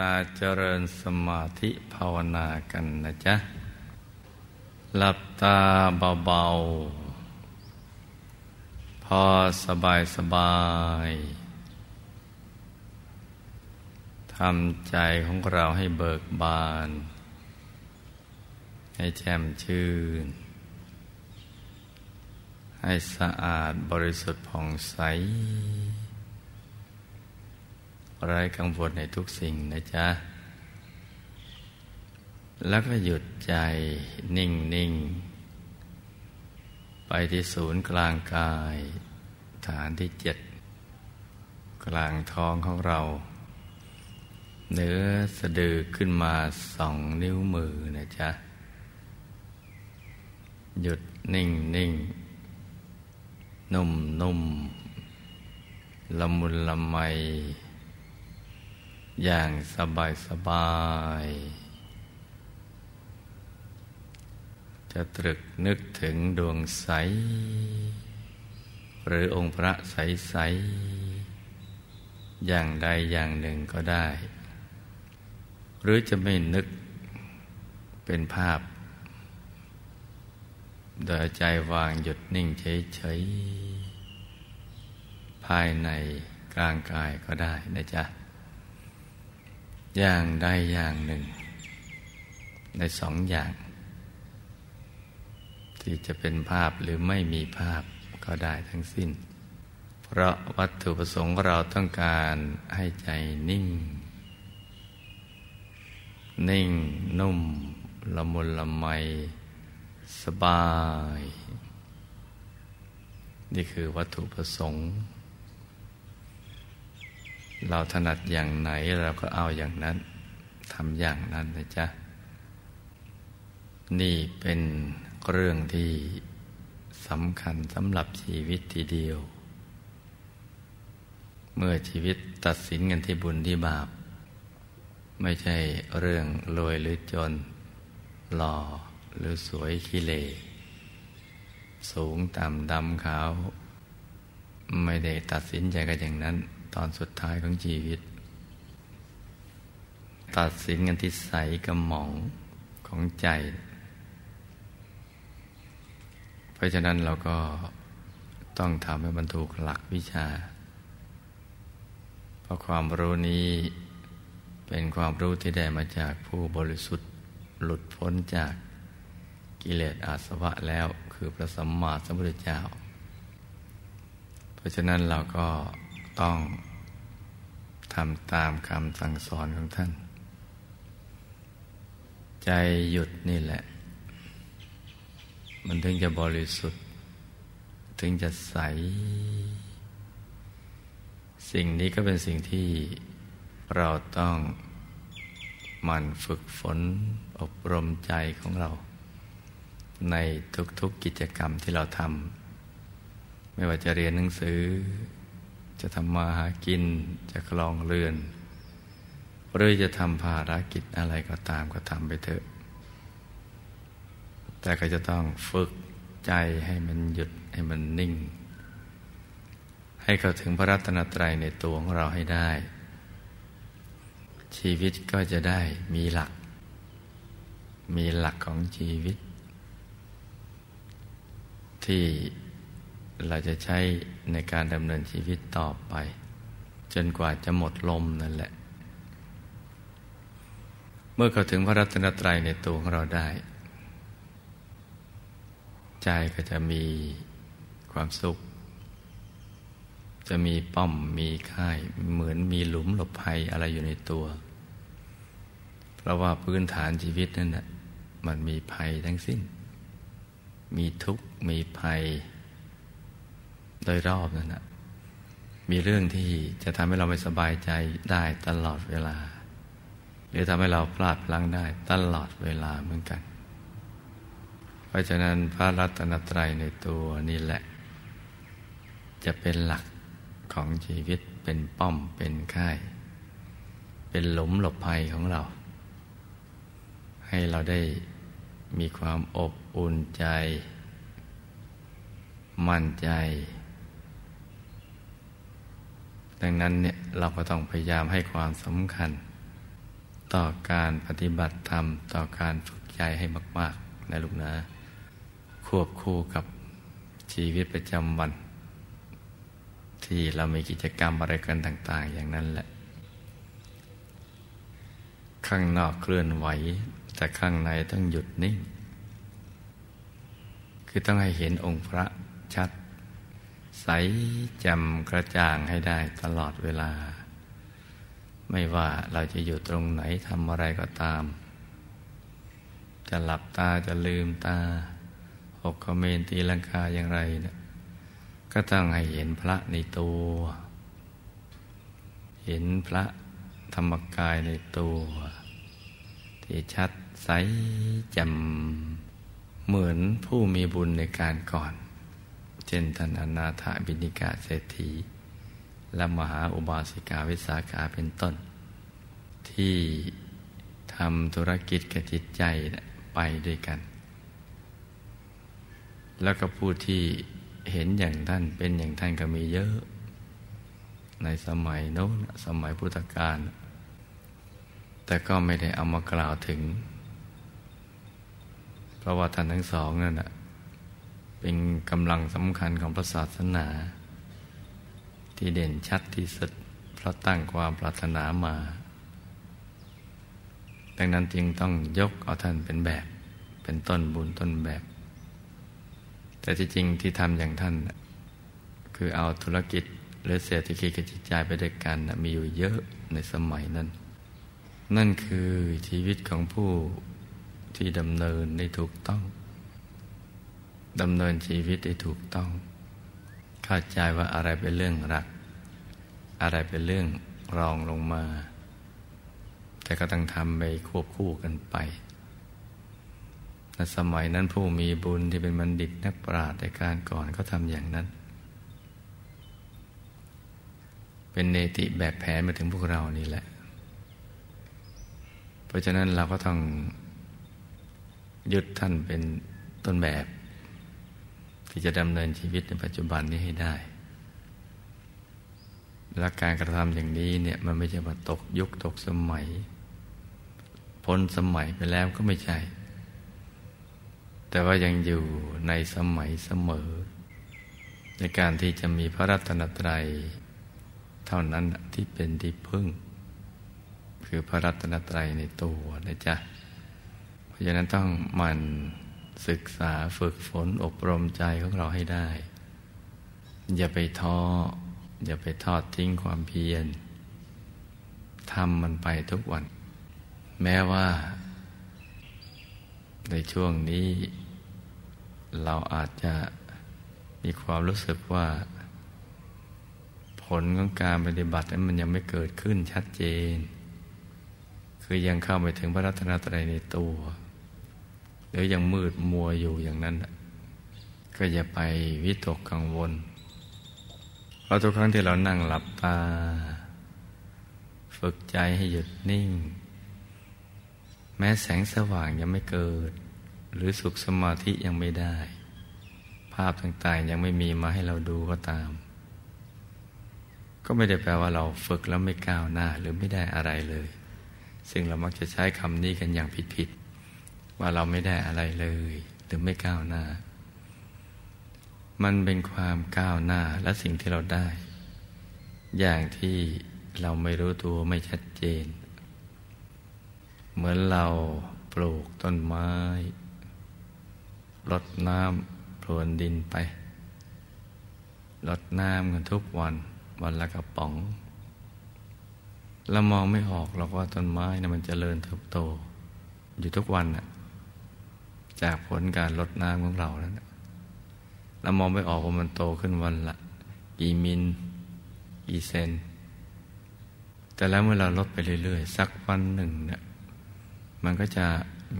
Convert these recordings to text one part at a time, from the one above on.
ตาเจริญสมาธิภาวนากันนะจ๊ะ หลับตาเบาๆ พอสบายสบายทำใจของเราให้เบิกบาน ให้แจ่มชื่น ให้สะอาดบริสุทธิ์ผ่องใส ไร้กังวลในทุกสิ่งนะจ๊ะ แล้วก็หยุดใจนิ่งนิ่งไปที่ศูนย์กลางกาย ฐานที่เจ็ด กลางท้องของเรา เนื้อสะดือขึ้นมาสองนิ้วมือนะจ๊ะ หยุดนิ่งนิ่งนุ่มนุ่มละมุนละไม อย่างสบายสบาย จะตรึกนึกถึงดวงใส หรือองค์พระใสใสอย่างใดอย่างหนึ่งก็ได้ หรือจะไม่นึกเป็นภาพ โดยใจวางหยุดนิ่งเฉยๆภายในกลางกายก็ได้นะจ๊ะ อย่างใดอย่างหนึ่ง ในสองอย่าง ที่จะเป็นภาพหรือไม่มีภาพก็ได้ทั้งสิ้น เพราะวัตถุประสงค์เราต้องการให้ใจนิ่ง นิ่งนุ่ม ละมุนละไม สบาย นี่คือวัตถุประสงค์ เราถนัดอย่างไหนเราก็เอาอย่างนั้นทำอย่างนั้นนะจ๊ะ นี่เป็นเรื่องที่สำคัญสำหรับชีวิตทีเดียว เมื่อชีวิตตัดสินกันที่บุญที่บาป ไม่ใช่เรื่องรวยหรือจน หล่อหรือสวยขี้เลสูงต่ำดำขาว ไม่ได้ตัดสินใจกันอย่างนั้น ตอนสุดท้ายของชีวิต ตัดสินกันที่ใสกระหม่องของใจ เพราะฉะนั้นเราก็ต้องทำให้บรรทุกหลักวิชา เพราะความรู้นี้เป็นความรู้ที่ได้มาจากผู้บริสุทธิ์หลุดพ้นจากกิเลสอาสวะแล้วคือพระสัมมาสัมพุทธเจ้า เพราะฉะนั้นเราก็ต้อง ทำตามคำสั่งสอนของท่าน ใจหยุดนี่แหละ มันถึงจะบริสุทธิ์ ถึงจะใส สิ่งนี้ก็เป็นสิ่งที่เราต้องมันฝึกฝนอบรมใจของเรา ในทุกๆกิจกรรมที่เราทำไม่ว่าจะเรียนหนังสือ จะทำมาหากินจะคลองเรือน หรือจะทำภารกิจอะไรก็ตามก็ทำไปเถอะ แต่ก็จะต้องฝึกใจให้มันหยุดให้มันนิ่ง ให้เข้าถึงพระรัตนตรัยในตัวของเราให้ได้ ชีวิตก็จะได้มีหลัก มีหลักของชีวิต ที่ เราจะใช้ในการดำเนินชีวิตต่อไป จนกว่าจะหมดลมนั่นแหละ เมื่อเข้าถึงพระรัตนตรัยในตัวของเราได้ ใจก็จะมีความสุข จะมีป้อมมีค่าย เหมือนมีหลุมหลบภัยอะไรอยู่ในตัว เพราะว่าพื้นฐานชีวิตนั่นแหะมันมีภัยทั้งสิ้น มีทุกข์มีภัย โดยรอบนั่นนะมีเรื่องที่จะทำให้เราไม่สบายใจได้ตลอดเวลา หรือทำให้เราพลาดพลั้งได้ตลอดเวลาเหมือนกัน เพราะฉะนั้นพระรัตนตรัยในตัวนี่แหละ จะเป็นหลักของชีวิตเป็นป้อมเป็นค่าย เป็นหลุมหลบภัยของเรา ให้เราได้มีความอบอุ่นใจ มั่นใจ ดังนั้นเนี่ยเราก็ต้องพยายามให้ความสำคัญ ต่อการปฏิบัติธรรม ต่อการฝึกใจให้มาก ๆ นะลูกนะ ควบคู่กับชีวิตประจำวัน ที่เรามีกิจกรรมอะไรกันต่าง ๆ อย่างนั้นแหละ ข้างนอกเคลื่อนไหว แต่ข้างในต้องหยุดนิ่ง คือต้องให้เห็นองค์พระ ใสแจ่มกระจ่างให้ได้ตลอดเวลา ไม่ว่าเราจะอยู่ตรงไหนทำอะไรก็ตาม จะหลับตาจะลืมตา หกขเมนตีลังกาอย่างไรเนะี่ยก็ต้องให้เห็นพระในตัว เห็นพระธรรมกายในตัว ที่ชัดใสแจ่มเหมือนผู้มีบุญในการก่อน เช่นท่านอนาถบินิกาเศรษฐี และมหาอุบาสิกาวิสาขาเป็นต้น ที่ทำธุรกิจกับจิตใจไปด้วยกัน แล้วก็ผู้ที่เห็นอย่างท่านเป็นอย่างท่านก็มีเยอะ ในสมัยโน้นสมัยพุทธกาลแต่ก็ไม่ได้เอามากล่าวถึง เพราะว่าท่านทั้งสองนั่น เป็นกำลังสำคัญของพระศาสนา ที่เด่นชัดที่สุดเพราะตั้งความปรารถนามา ดังนั้นจึงต้องยกเอาท่านเป็นแบบ เป็นต้นบุญต้นแบบ แต่ที่จริงที่ทำอย่างท่าน คือเอาธุรกิจหรือเศรษฐกิจกับจิตใจไปด้วยกันมีอยู่เยอะในสมัยนั้น นั่นคือชีวิตของผู้ที่ดำเนินได้ถูกต้อง ดำเนินชีวิตได้ถูกต้อง เข้าใจว่าอะไรเป็นเรื่องรัก อะไรเป็นเรื่องรองลงมา แต่ก็ต้องทำไปควบคู่กันไปในสมัยนั้นผู้มีบุญที่เป็นบัณฑิตนักปราชญ์ในการก่อนก็ทำอย่างนั้น เป็นเนติแบบแผนมาถึงพวกเรานี่แหละ เพราะฉะนั้นเราก็ต้องยึดท่านเป็นต้นแบบ ที่จะดำเนินชีวิตในปัจจุบันนี้ให้ได้ และการกระทำอย่างนี้เนี่ยมันไม่ใช่ว่าตกยุคตกสมัย พ้นสมัยไปแล้วก็ไม่ใช่ แต่ว่ายังอยู่ในสมัยเสมอ ในการที่จะมีพระรัตนตรัย เท่านั้นที่เป็นที่พึ่ง คือพระรัตนตรัยในตัวนะจ๊ะ เพราะฉะนั้นต้องมัน ศึกษาฝึกฝนอบรมใจของเราให้ได้ อย่าไปท้อ อย่าไปทอดทิ้งความเพียรทำมันไปทุกวัน แม้ว่า ในช่วงนี้ เราอาจจะมีความรู้สึกว่า ผลของการปฏิบัตินั้นมันยังไม่เกิดขึ้นชัดเจน คือยังเข้าไปถึงพระรัตนตรัยในตัว รือยังมืดมัวอยู่อย่างนั้น ก็อย่าไปวิตกกังวล เพราะทุกครั้งที่เรานั่งหลับตา ฝึกใจให้หยุดนิ่ง แม้แสงสว่างยังไม่เกิด หรือสุขสมาธิยังไม่ได้ ภาพต่างๆยังไม่มีมาให้เราดูก็ตาม ก็ไม่ได้แปลว่าเราฝึกแล้วไม่ก้าวหน้าหรือไม่ได้อะไรเลย ซึ่งเรามักจะใช้คำนี้กันอย่างผิดๆ ว่าเราไม่ได้อะไรเลย หรือไม่ก้าวหน้า มันเป็นความก้าวหน้าและสิ่งที่เราได้ อย่างที่เราไม่รู้ตัวไม่ชัดเจน เหมือนเราปลูกต้นไม้รดน้ำพรวนดินไปรดน้ำกันทุกวัน วันละกระป๋องเรามองไม่ออกหรอกว่าต้นไม้นะมันจเจริญเติบโต อยู่ทุกวันน่ะ จากผลการลดน้ำของเราแล้วนะเรามองไม่ออกว่ามันโตขึ้นวันละ กี่มิลกี่เซน แต่แล้วเมื่อเราลดไปเรื่อยๆ สักวันหนึ่งเนี่ยมันก็จะ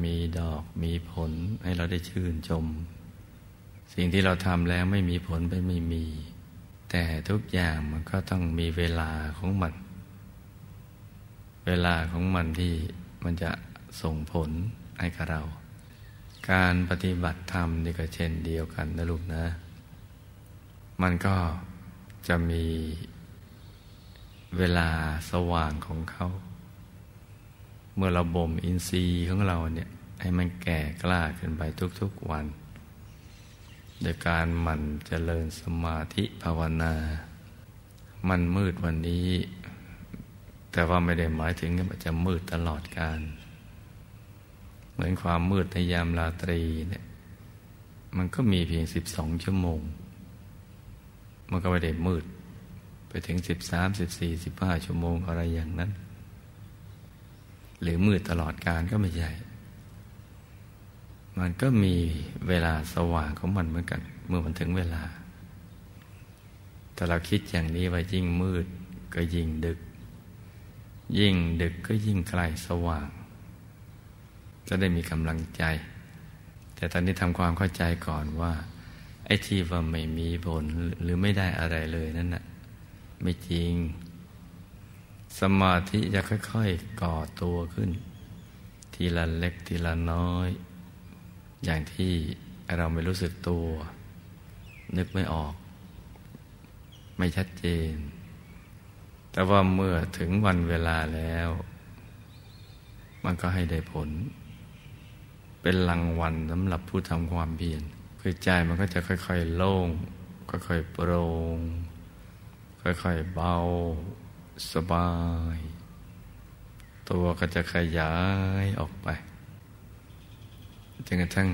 มีดอกมีผลให้เราได้ชื่นชม สิ่งที่เราทำแล้วไม่มีผลไปไม่มี แต่ทุกอย่างมันก็ต้องมีเวลาของมัน เวลาของมันที่มันจะส่งผลให้กับเรา การปฏิบัติธรรมนี่ก็เช่นเดียวกันนะลูกนะ มันก็จะมีเวลาสว่างของเขา เมื่อเราบ่มอินทรีย์ของเราเนี่ย ให้มันแก่กล้าขึ้นไปทุกๆวัน โดยการหมั่นเจริญสมาธิภาวนา มันมืดวันนี้ แต่ว่าไม่ได้หมายถึงว่าจะมืดตลอดการ เหมือนความมืดในยามราตรีเนี่ย มันก็มีเพียงสิบสองชั่วโมง มันก็ไม่ได้มืด ไปถึงสิบสามสิบสี่สิบห้าชั่วโมงอะไรอย่างนั้น หรือมืดตลอดการก็ไม่ใช่มันก็มีเวลาสว่างของมันเหมือนกัน เมื่อมันถึงเวลา แต่เราคิดอย่างนี้ว่ายิ่งมืดก็ยิ่งดึก ยิ่งดึกก็ยิ่งใกล้สว่าง จะได้มีกำลังใจ แต่ตอนนี้ทำความเข้าใจก่อนว่า ไอ้ที่ว่าไม่มีผลหรือไม่ได้อะไรเลยนั่นน่ะไม่จริง สมาธิจะค่อยๆก่อตัวขึ้น ทีละเล็กทีละน้อย อย่างที่เราไม่รู้สึกตัว นึกไม่ออก ไม่ชัดเจน แต่ว่าเมื่อถึงวันเวลาแล้ว มันก็ให้ได้ผล เป็นรางวัลสำหรับผู้ทำความเพียรคือใจมันก็จะค่อย ๆ โล่ง ค่อยๆโปร่งค่อยๆเบา สบาย ตัวก็จะขยายออกไปจนกระทั่ง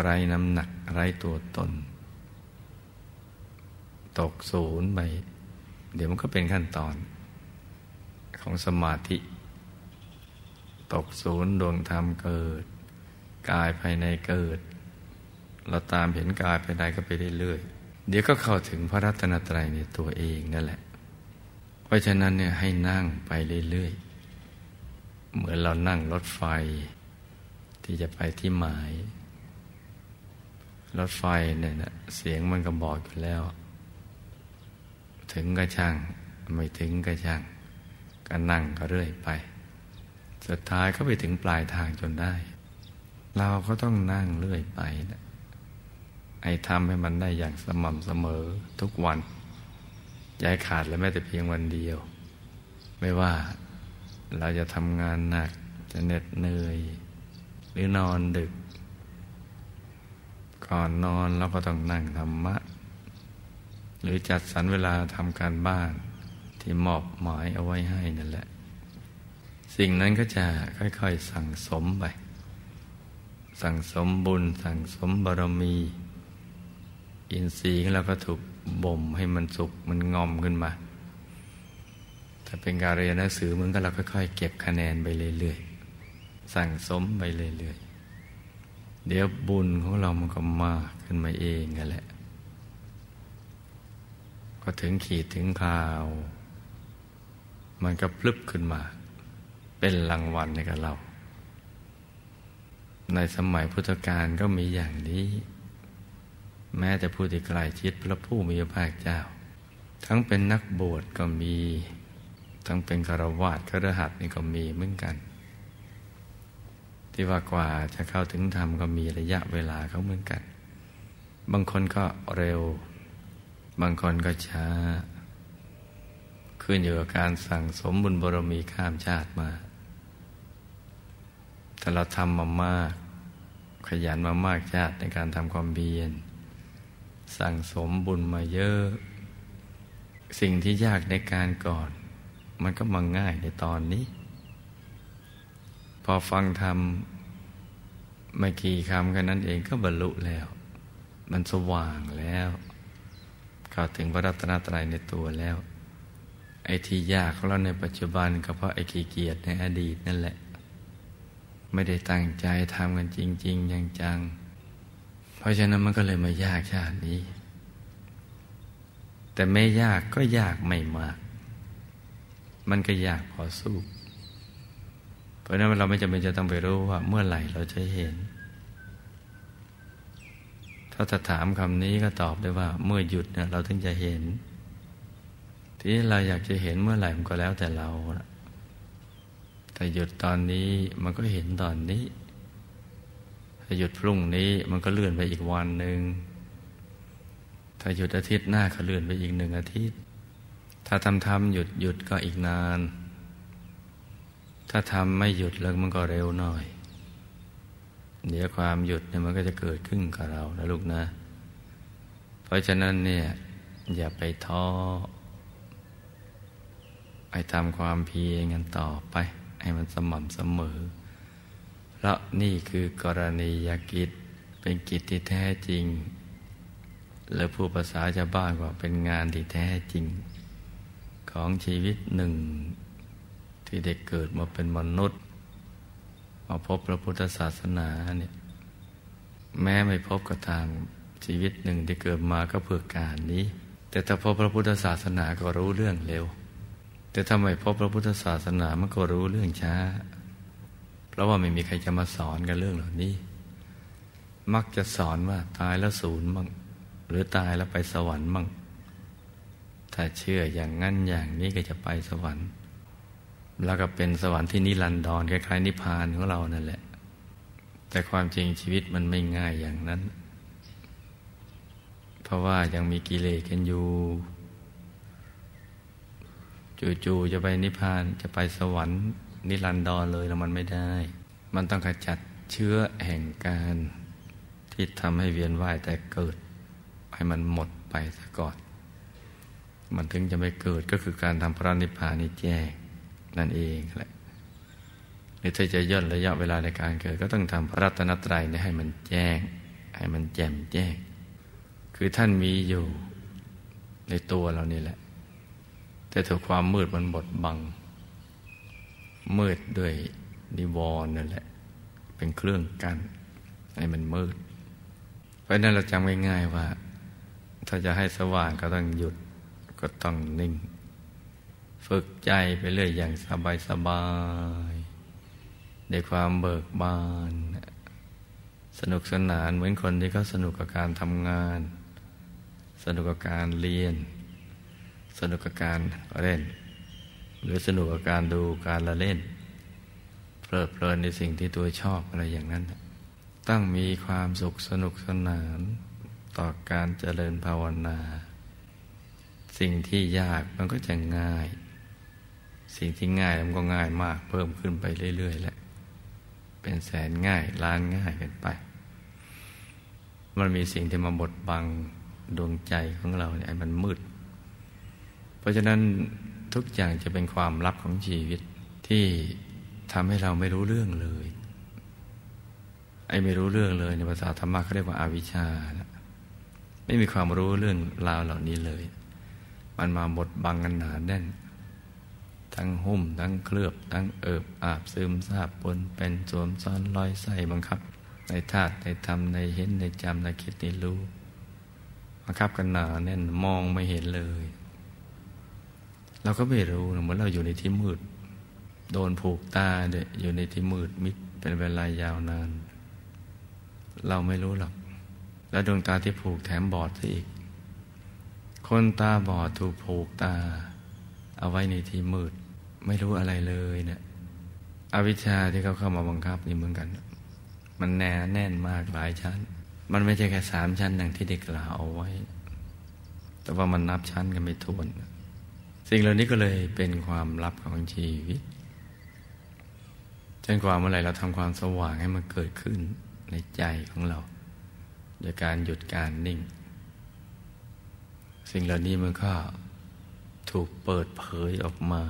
ไร้น้ำหนักไร้ตัวตน ตกศูนย์ไป เดี๋ยวมันก็เป็นขั้นตอน ของสมาธิ ตกศูนย์ดวงธรรมเกิด กายภายในเกิด เราตามเห็นกายภายในก็ไปเรื่อยๆเดี๋ยวก็เข้าถึงพระรัตนตรัยในตัวเองนั่นแหละ เพราะฉะนั้นเนี่ยให้นั่งไปเรื่อยๆ เหมือนเรานั่งรถไฟ ที่จะไปที่หมาย รถไฟเนี่ยนะเสียงมันก็บอกอยู่แล้ว ถึงก็ช่าง ไม่ถึงก็ช่าง ก็นั่งก็เรื่อยไป สุดท้ายก็ไปถึงปลายทางจนได้ เราก็ต้องนั่งเรื่อยไปนะไอ้ทำให้มันได้อย่างสม่ำเสมอทุกวันย้ายขาดและแม้แต่เพียงวันเดียว ไม่ว่าเราจะทำงานหนักจะเหน็ดเหนื่อย หรือนอนดึก ก่อนนอนเราก็ต้องนั่งธรรมะ หรือจัดสรรเวลาทำการบ้านที่มอบหมายเอาไว้ให้นั่นแหละ สิ่งนั้นก็จะค่อย ๆ สั่งสมไป สั่งสมบุญ สั่งสมบารมี อินทรีย์ของเราก็ถูกบ่มให้มันสุกมันงอมขึ้นมา ถ้าเป็นการเรียนหนังสือมันก็เราค่อยๆเก็บคะแนนไปเรื่อยๆ สั่งสมไปเรื่อยๆ เดี๋ยวบุญของเรามันก็มากขึ้นมาเองกันแหละ ก็ถึงขีดถึงคราว มันก็พลึบขึ้นมา เป็นรางวัลในกับเรา ในสมัยพุทธกาลก็มีอย่างนี้ แม้แต่ผู้ที่ใกล้ชิดพระผู้มีพระภาคเจ้า ทั้งเป็นนักบวชก็มี ทั้งเป็นคารวะครหัสนี่ก็มีเหมือนกัน ที่ว่ากว่าจะเข้าถึงธรรมก็มีระยะเวลาเขาเหมือนกัน บางคนก็เร็ว บางคนก็ช้า ขึ้นอยู่กับการสั่งสมบุญบารมีข้ามชาติมา แต่เราทำมามาก ขยันมามากชาติในการทำความเบียนสั่งสมบุญมาเยอะ สิ่งที่ยากในการก่อน มันก็มาง่ายในตอนนี้ พอฟังธรรมไม่กี่คำกันนั้นเองก็บรรลุแล้ว มันสว่างแล้วเข้าถึงพระรัตนตรัยในตัวแล้ว ไอ้ที่ยากของเราในปัจจุบันก็เพราะไอ้ขี้เกียจในอดีตนั่นแหละ ไม่ได้ตั้งใจทำกันจริง ๆ อย่างจัง เพราะฉะนั้นมันก็เลยมายากชาตินี้ แต่ไม่ยากก็ยากไม่มาก มันก็ยากพอสู้ เพราะนั้นเราไม่จำเป็นจะต้องไปรู้ว่า เมื่อไหร่เราจะเห็น ถ้าจะถามคำนี้ก็ตอบได้ว่า เมื่อหยุดเนี่ยเราถึงจะเห็น ที่เราอยากจะเห็นเมื่อไหร่มันก็แล้วแต่เรา แต่หยุดตอนนี้มันก็เห็นตอนนี้ ถ้าหยุดพรุ่งนี้มันก็เลื่อนไปอีกวันหนึ่ง ถ้าหยุดอาทิตย์หน้าก็เลื่อนไปอีกหนึ่งอาทิตย์ ถ้าทำทำหยุดหยุดก็อีกนาน ถ้าทำไม่หยุดแล้วมันก็เร็วหน่อย เดี๋ยวความหยุดเนี่ยมันก็จะเกิดขึ้นกับเรานะลูกนะ เพราะฉะนั้นเนี่ยอย่าไปท้อไปทำความเพียรกันต่อไป ให้มันสม่ำเสมอ เพราะนี่คือกรณียกิจเป็นกิจที่แท้จริง และผู้ภาษาชาวบ้านว่าเป็นงานที่แท้จริง ของชีวิตหนึ่ง ที่ได้เกิดมาเป็นมนุษย์ มาพบพระพุทธศาสนาเนี่ยแม้ไม่พบก็ตามชีวิตหนึ่งที่เกิดมาก็เพื่อการนี้ แต่ถ้าพบพระพุทธศาสนาก็รู้เรื่องเร็ว แต่ถ้าไม่พบพระพุทธศาสนามันก็รู้เรื่องช้า เพราะว่าไม่มีใครจะมาสอนกันเรื่องเหล่านี้ มักจะสอนว่าตายแล้วศูนย์บ้างหรือตายแล้วไปสวรรค์บ้างถ้าเชื่ออย่างนั้นอย่างนี้ก็จะไปสวรรค์ แล้วก็เป็นสวรรค์ที่นิรันดรคล้ายๆนิพพานของเรานั่นแหละ แต่ความจริงชีวิตมันไม่ง่ายอย่างนั้น เพราะว่ายังมีกิเลสกันอยู่ จู่ๆจะไปนิพพานจะไปสวรรค์นิรันดรเลยแล้วมันไม่ได้ มันต้องขจัดเชื้อแห่งการ ที่ทำให้เวียนว่ายแต่เกิด ให้มันหมดไปซะก่อน มันถึงจะไม่เกิดก็คือการทำพระนิพพานนี่แจ้งนั่นเองแหละหรือถ้าจะย่นระยะเวลาในการเกิด ก็ต้องทำพระรัตนตรัยนี่ให้มันแจ้ง ให้มันแจ่มแจ้ง คือท่านมีอยู่ในตัวเรานี่แหละ แต่ถูกความมืดมันบดบัง มืดด้วยนิวรณ์นั่นแหละ เป็นเครื่องกัน้นให้มันมืด เพราะนั้นเราจำง่ายๆว่า ถ้าจะให้สว่างก็ต้องหยุดก็ต้องนิ่ง ฝึกใจไปเรื่อยอย่างสบายสบายในความเบิกบาน สนุกสนานเหมือนคนที่เขาสนุกกับการทำงาน สนุกกับการเรียน สนุกกับการเล่น หรือสนุกกับการดูการละเล่น เพลิดเพลินในสิ่งที่ตัวชอบอะไรอย่างนั้น ต้องมีความสุขสนุกสนานต่อการเจริญภาวนา สิ่งที่ยากมันก็จะง่าย สิ่งที่ง่ายมันก็ง่ายมาก เพิ่มขึ้นไปเรื่อยๆแหละเป็นแสนง่ายล้านง่ายกันไป มันมีสิ่งที่มาบดบังดวงใจของเราเนี่ยมันมืด ราะฉะนั้นทุกอย่างจะเป็นความลับของชีวิตที่ทำให้เราไม่รู้เรื่องเลย ไอ้ไม่รู้เรื่องเลย ในภาษาธรรมะเขาเรียกว่าอาวิชชานะไม่มีความรู้เรื่องราวเหล่านี้เลย มันมาบดบังกันหนาแน่น ทั้งหุ้ม ทั้งเคลือบ ทั้งเอิบอาบซึมซาบปนเป็นสวมซ้อนลอยใส่บังคับ ในธาตุในธรรมในเห็นในจำในคิดในรู้บังคับกันหนาแน่นมองไม่เห็นเลย เราก็ไม่รู้เหมือนเราอยู่ในที่มืด โดนผูกตาเดยอยู่ในที่มืดมิดเป็นเวลายาวนาน เราไม่รู้หรอก แล้วดวงตาที่ผูกแถมบอดซะอีก คนตาบอดถูกผูกตา เอาไว้ในที่มืด ไม่รู้อะไรเลยเนะี่ยอวิชชาที่เขาเข้ามาบังคับนี่เหมือนกัน มันแน่แน่นมากหลายชั้น มันไม่ใช่แค่สามชั้นอย่างที่เด็กกล่าวเอาไว้ แต่ว่ามันนับชั้นกันไม่ทวน สิ่งเหล่านี้ก็เลยเป็นความลับของชีวิตจนกว่าเมื่อไหร่เราทำความสว่างให้มันเกิดขึ้นในใจของเราโดยการหยุดการนิ่ง สิ่งเหล่านี้มันก็ถูกเปิดเผยออกมา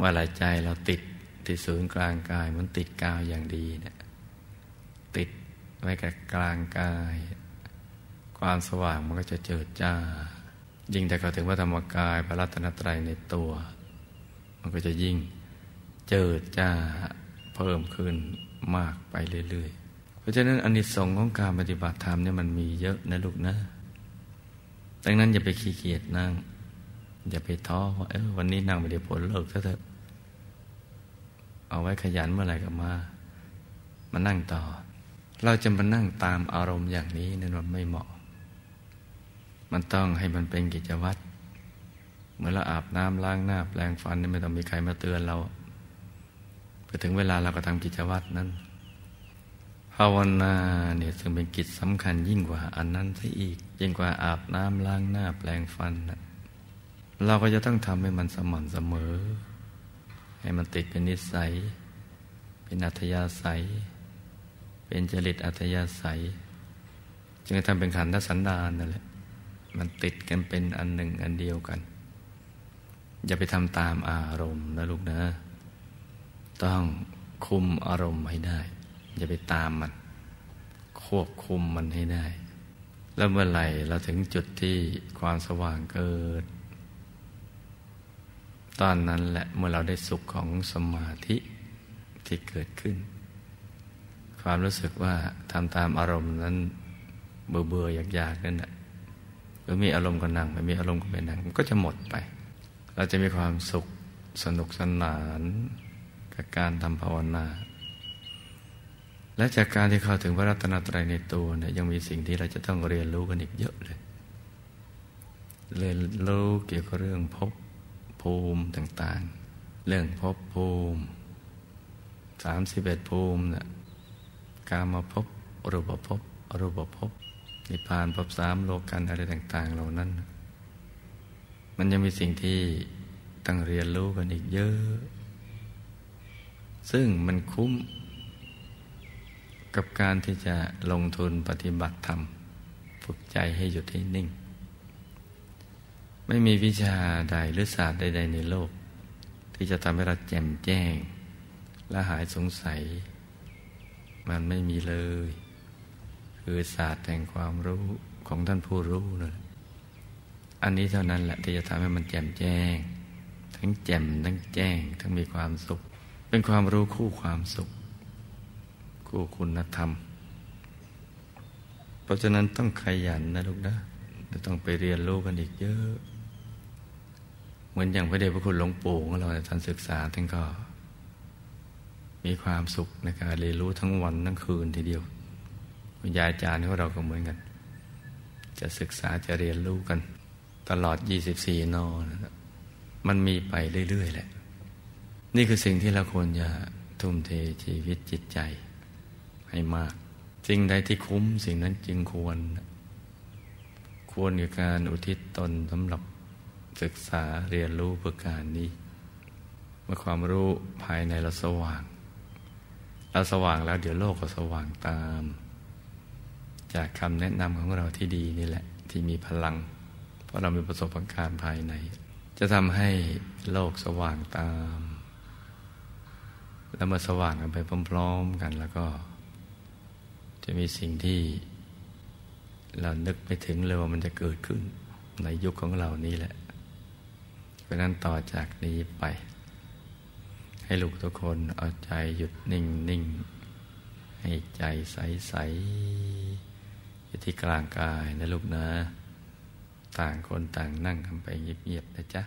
ว่าหลายใจเราติดที่ศูนย์กลางกายมันติดกาวอย่างดีเนะี่ยติดไว้กับกลางกาย ความสว่างมันก็จะเจิดจ้า ยิ่งแต่เขาถึงว่าธรรมกายพระรัตนตรัยในตัว มันก็จะยิ่งเจิดจ้าเพิ่มขึ้นมากไปเรื่อยๆ เพราะฉะนั้นอนนิสงส์ของการปฏิบัติธรรมเนี่ยมันมีเยอะนะลูกนะ ดังนั้นอย่าไปขี้เกียจนั่ง อย่าไปท้อว่าเออวันนี้นั่งไม่ได้ผลเลิกซะเถอะ เอาไว้ขยันเมื่อไหร่ก็มา มานั่งต่อ เราจะมานั่งตามอารมณ์อย่างนี้นั่นมันไม่เหมาะ มันต้องให้มันเป็นกิจวัตรเมื่อเราอาบน้ำล้างหน้าแปลงฟันนี่ไม่ต้องมีใครมาเตือนเราพอถึงเวลาเราก็ทำกิจวัตรนั้นภาวนาเนี่ยซึ่งเป็นกิจสำคัญยิ่งกว่าอันนั้นซะอีก ยิ่งกว่าอาบน้ำล้างหน้าแปลงฟันเราก็จะต้องทำให้มันสม่ำเสมอใให้มันติดเป็นนิสัย เป็นอัธยาศัย เป็นจริตอัธยาศัย จึงทำเป็นขันธสันดานนั่นแหละ มันติดกันเป็นอันหนึ่งอันเดียวกัน อย่าไปทำตามอารมณ์นะลูกนะ ต้องคุมอารมณ์ให้ได้ อย่าไปตามมัน ควบคุมมันให้ได้ แล้วเมื่อไหร่เราถึงจุดที่ความสว่างเกิด ตอนนั้นแหละเมื่อเราได้สุขของสมาธิที่เกิดขึ้น ความรู้สึกว่าทำตามอารมณ์นั้นเบื่อเบื่ออยากๆนั่นแหละ หรือมีอารมณ์ก็นั่งไม่มีอารมณ์ก็ไม่นั่งมันก็จะหมดไป เราจะมีความสุขสนุกสนานกับการทำภาวนา และจากการที่เข้าถึงพระรัตนตรัยในตัวเนี่ยยังมีสิ่งที่เราจะต้องเรียนรู้กันอีกเยอะเลย เรียนรู้เกี่ยวกับเรื่องภพภูมิต่างๆ เรื่องภพภูมิสามสิบเอ็ดภูมิเนี่ยการมาพบรูปภพอรูปภพ นิพพานภพสามโลกันอะไรต่าง ๆ เหล่านั้น มันยังมีสิ่งที่ต้องเรียนรู้กันอีกเยอะ ซึ่งมันคุ้มกับการที่จะลงทุนปฏิบัติธรรม ฝึกใจให้หยุดให้นิ่ง ไม่มีวิชาใดหรือศาสตร์ใด ๆ ในโลก ที่จะทำให้เราแจ่มแจ้ง และหายสงสัย มันไม่มีเลย คือศาสตร์แห่งความรู้ของท่านผู้รู้นั่นอันนี้เท่านั้นแหละที่จะทำให้มันแจ่มแจ้ง ทั้งแจ่มทั้งแจ้ง ทั้งมีความสุข เป็นความรู้คู่ความสุข คู่คุณธรรม เพราะฉะนั้นต้องขยันนะลูกนะจะต้องไปเรียนรู้กันอีกเยอะ เหมือนอย่างพระเดชพระคุณหลวงปู่ของเราท่านศึกษาท่านก็ มีความสุขในการเรียนรู้ทั้งวันทั้งคืนทีเดียว วิญญาจารย์ของเราก็เหมือนกัน จะศึกษาจะเรียนรู้กัน ตลอด 24 นอน มันมีไปเรื่อย ๆ แหละ นี่คือสิ่งที่เราควรจะทุ่มเทชีวิตจิตใจ ให้มาก สิ่งใดที่คุ้มสิ่งนั้นจึงควร ควรกับการอุทิศตนสำหรับศึกษาเรียนรู้เพื่อการนี้ เมื่อความรู้ภายในเราสว่าง เราสว่างแล้วเดี๋ยวโลกก็สว่างตาม จากคำแนะนำของเราที่ดีนี่แหละ ที่มีพลัง เพราะเรามีประสบการณ์ภายใน จะทำให้โลกสว่างตาม แล้วเมื่อสว่างกันไปพร้อมๆกันแล้วก็ จะมีสิ่งที่ เรานึกไม่ถึงเลยว่ามันจะเกิดขึ้น ในยุคของเรานี้แหละ เพราะนั้นต่อจากนี้ไป ให้ลูกทุกคนเอาใจหยุดนิ่งนิ่งให้ใจใสใส อยู่ที่กลางกายนะลูกนะ ต่างคนต่างนั่งกันไปเงียบๆนะจ๊ะ